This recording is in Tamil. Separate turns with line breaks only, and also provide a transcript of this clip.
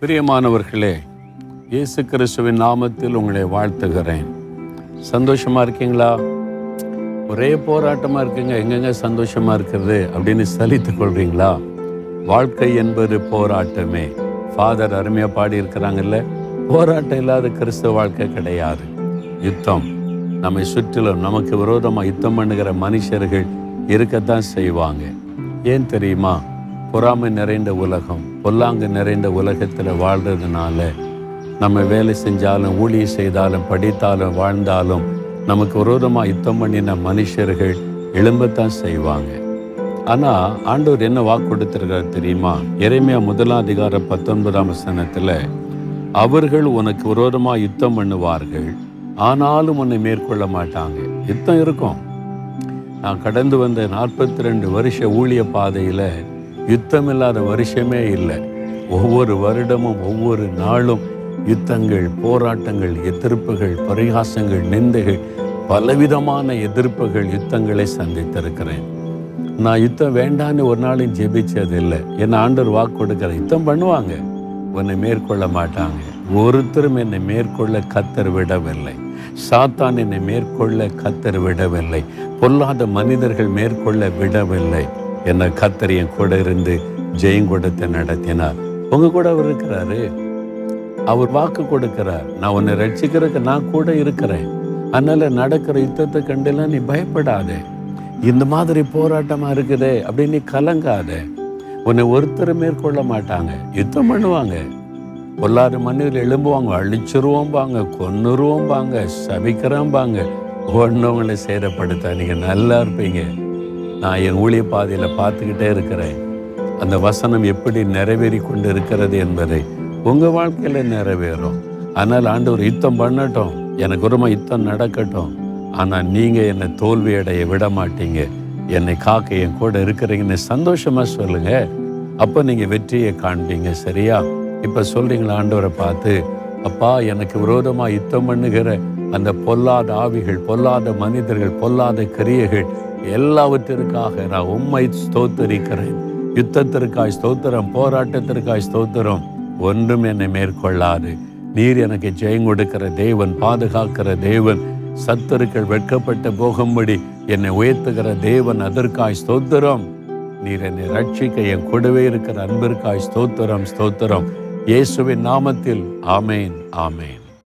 பிரியமானவர்களே இயேசு கிறிஸ்துவின் நாமத்தில் உங்களை வாழ்த்துகிறேன். சந்தோஷமா இருக்கீங்களா? ஒரே போராட்டமா இருக்குங்க. எங்கெங்க சந்தோஷமா இருக்கிறது அப்படின்னு சலித்துக் கொள்றீங்களா? வாழ்க்கை என்பது போராட்டமே. ஃபாதர் அருமையா பாடி இருக்கிறாங்கல்ல போராட்டம் இல்லாத கிறிஸ்துவ வாழ்க்கை கிடையாது. யுத்தம் நம்மை சுற்றிலும் நமக்கு விரோதமாக யுத்தம் பண்ணுகிற மனுஷர்கள் இருக்கத்தான் செய்வாங்க. ஏன் தெரியுமா? பொறாமை நிறைந்த உலகம் பொல்லாங்கு நிறைந்த உலகத்தில் வாழ்கிறதுனால நம்ம வேலை செஞ்சாலும் ஊழியம் செய்தாலும் படித்தாலும் வாழ்ந்தாலும் நமக்கு விரோதமாக யுத்தம் பண்ணின மனுஷர்கள் எழும்பத்தான் செய்வாங்க. ஆனால் ஆண்டவர் என்ன வாக்கு கொடுத்துருக்காரு தெரியுமா? இறைமையா முதலாம் அதிகார பத்தொன்பதாம் வசனத்தில் அவர்கள் உனக்கு விரோதமாக யுத்தம் பண்ணுவார்கள் ஆனாலும் உன்னை மேற்கொள்ள மாட்டாங்க. யுத்தம் இருக்கும். நான் கடந்து வந்த நாற்பத்தி ரெண்டு வருஷ ஊழிய பாதையில் யுத்தம் இல்லாத வருஷமே இல்லை. ஒவ்வொரு வருடமும் ஒவ்வொரு நாளும் யுத்தங்கள் போராட்டங்கள் எதிர்ப்புகள் பரிகாசங்கள் நிந்தைகள் பலவிதமான எதிர்ப்புகள் யுத்தங்களை சந்தித்திருக்கிறேன். நான் யுத்தம் வேண்டான்னு ஒரு நாளும் ஜெபிச்சது இல்லை. என்னை ஆண்டர் வாக்கு கொடுக்கிற யுத்தம் பண்ணுவாங்க. உன்னை மேற்கொள்ள மாட்டாங்க. ஒருத்தரும் என்னை மேற்கொள்ள கத்தர் விடவில்லை. சாத்தான் என்னை மேற்கொள்ள கத்தர் விடவில்லை. பொல்லாத மனிதர்கள் மேற்கொள்ள விடவில்லை. என்ன கத்தர் என் கூட இருந்து ஜெயங்கொடத்தை நடத்தினார். உங்க கூட அவர் இருக்கிறாரு. அவர் வாக்கு கொடுக்கிறார். நான் உன்னை ரட்சிக்கிறதுக்கு நான் கூட இருக்கிறேன். அதனால நடக்கிற யுத்தத்தை கண்டெல்லாம் நீ பயப்படாதே. இந்த மாதிரி போராட்டமா இருக்குதே அப்படின்னு நீ கலங்காத. உன்னை ஒருத்தர் மேற்கொள்ள மாட்டாங்க. யுத்தம் பண்ணுவாங்க. பொல்லாறு மண்ணில் எழும்புவாங்க அழிச்சிருவோம்பாங்க கொன்னுருவோம்பாங்க சபிக்கிறோம்பாங்க ஒன்றவங்களை சேரப்படுத்த நீங்கள் நல்லா இருப்பீங்க. நான் என் ஊழிய பாதையில் பார்த்துக்கிட்டே இருக்கிறேன். அந்த வசனம் எப்படி நிறைவேறி கொண்டு இருக்கிறது என்பதை உங்கள் வாழ்க்கையில் நிறைவேறும். ஆனால் ஆண்டவர் யுத்தம் பண்ணட்டும். எனக்கு உரிமை யுத்தம் நடக்கட்டும். ஆனால் நீங்கள் என்னை தோல்வி அடைய விட மாட்டீங்க. என்னை காக்க என் கூட இருக்கிறீங்கன்னு சந்தோஷமாக சொல்லுங்கள் அப்போ நீங்கள் வெற்றியை காண்பீங்க. சரியா? இப்போ சொல்கிறீங்களா ஆண்டவரை பார்த்து அப்பா எனக்கு விரோதமாக யுத்தம் பண்ணுகிற அந்த பொல்லாத ஆவிகள் பொல்லாத மனிதர்கள் பொல்லாத கிரியைகள் எல்லாவற்றிற்காக நான் உம்மை ஸ்தோத்தரிக்கிறேன். யுத்தத்திற்காய் ஸ்தோத்திரம் போராட்டத்திற்காய் ஸ்தோத்திரம் ஒன்றும் என்னை மேற்கொள்ளாது. நீர் எனக்கு ஜெயம் கொடுக்கிற தேவன் பாதுகாக்கிற தேவன் சத்துருக்கள் வெட்கப்பட்டு போகும்படி என்னை உயர்த்துகிற தேவன் அதற்காய் ஸ்தோத்திரம். நீர் என்னை ரட்சிக்க என் கூடவே இருக்கிற அன்பிற்காய் ஸ்தோத்திரம் ஸ்தோத்திரம். இயேசுவின் நாமத்தில் ஆமேன் ஆமேன்.